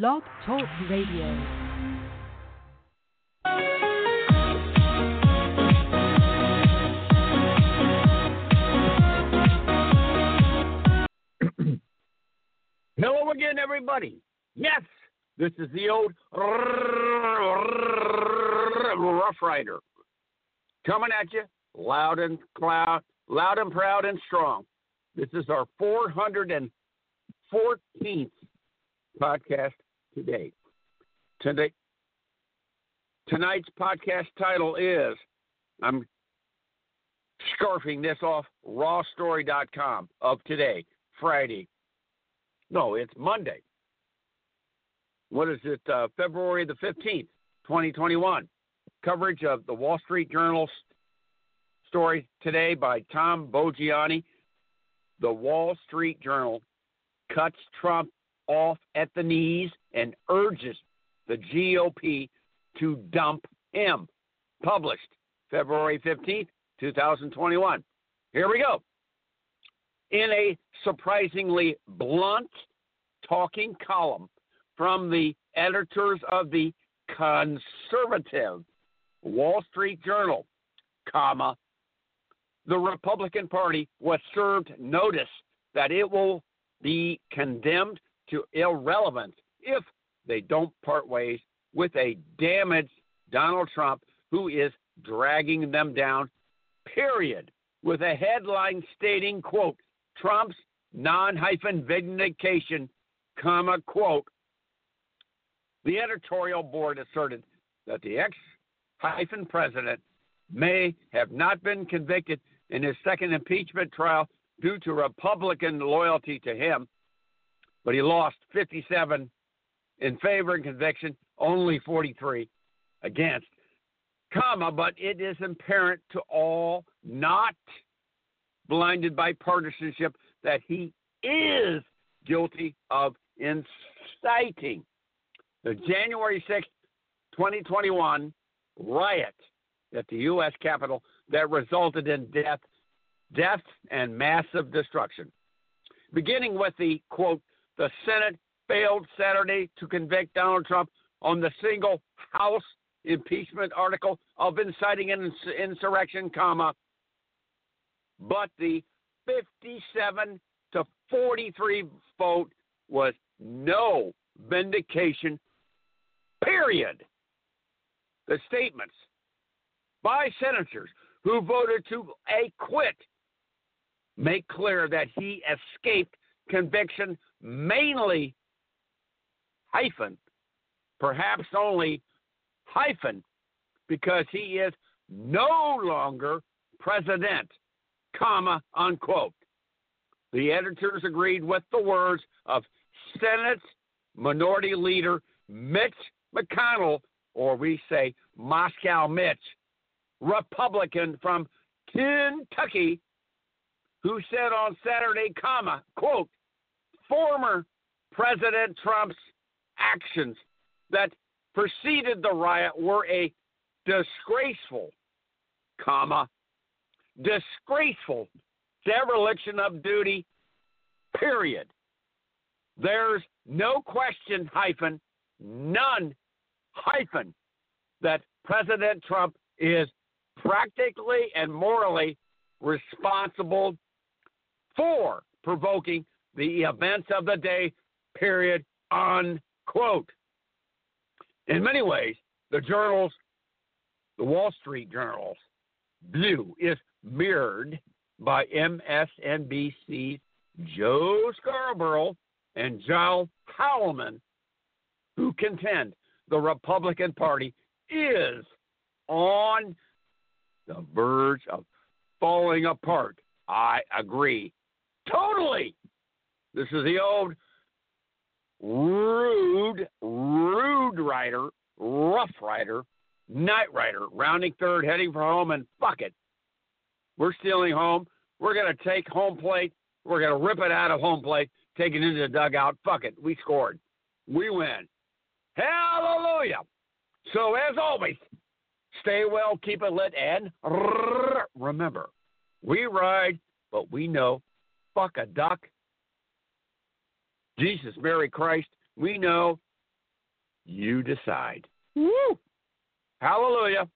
Blog Talk Radio. Hello again, everybody. Yes, this is the old Rough Rider coming at you loud and cloud, loud and proud and strong. This is our 414th podcast today. Today, tonight's podcast title is I'm scarfing this off rawstory.com of today, Friday. No, it's Monday. What is it? Uh, February the 15th, 2021. Coverage of the Wall Street Journal story today by Tom Boggioni. The Wall Street Journal cuts Trump off at the knees and urges the GOP to dump him. Published February 15th, 2021. Here we go. In a surprisingly blunt talking column from the editors of the conservative Wall Street Journal, comma, the Republican Party was served notice that it will be condemned to irrelevance if they don't part ways with a damaged Donald Trump who is dragging them down, period, with a headline stating, quote, Trump's non-hyphen vindication, comma, quote. The editorial board asserted that the ex-hyphen president may have not been convicted in his second impeachment trial due to Republican loyalty to him, but he lost 57 in favor and conviction, only 43 against, comma, but it is apparent to all not blinded by partisanship that he is guilty of inciting the January 6, 2021 riot at the U.S. Capitol that resulted in death, death and massive destruction. Beginning with the quote, the Senate failed Saturday to convict Donald Trump on the single House impeachment article of inciting an insurrection, comma, but the 57 to 43 vote was no vindication, period. The statements by senators who voted to acquit make clear that he escaped conviction mainly hyphen, perhaps only hyphen, because he is no longer president, comma, unquote. The editors agreed with the words of Senate Minority Leader Mitch McConnell, or we say Moscow Mitch, Republican from Kentucky, who said on Saturday, comma, quote, former President Trump's actions that preceded the riot were a disgraceful, comma, disgraceful dereliction of duty, period. There's no question, hyphen, none, hyphen, that President Trump is practically and morally responsible for provoking the events of the day, period, unquote. In many ways, the journals, the Wall Street journals, view is mirrored by MSNBC's Joe Scarborough and Giles Heilemann, who contend the Republican Party is on the verge of falling apart. I agree. Totally. This is the old rude, rude rider, rough rider, night rider, rounding third, heading for home, and fuck it. We're stealing home. We're going to take home plate. We're going to rip it out of home plate, take it into the dugout. Fuck it. We scored. We win. Hallelujah. So, as always, Stay well, keep it lit, and remember, we ride, but we know fuck a duck. Jesus, Mary, Christ, we know you decide. Woo! Hallelujah.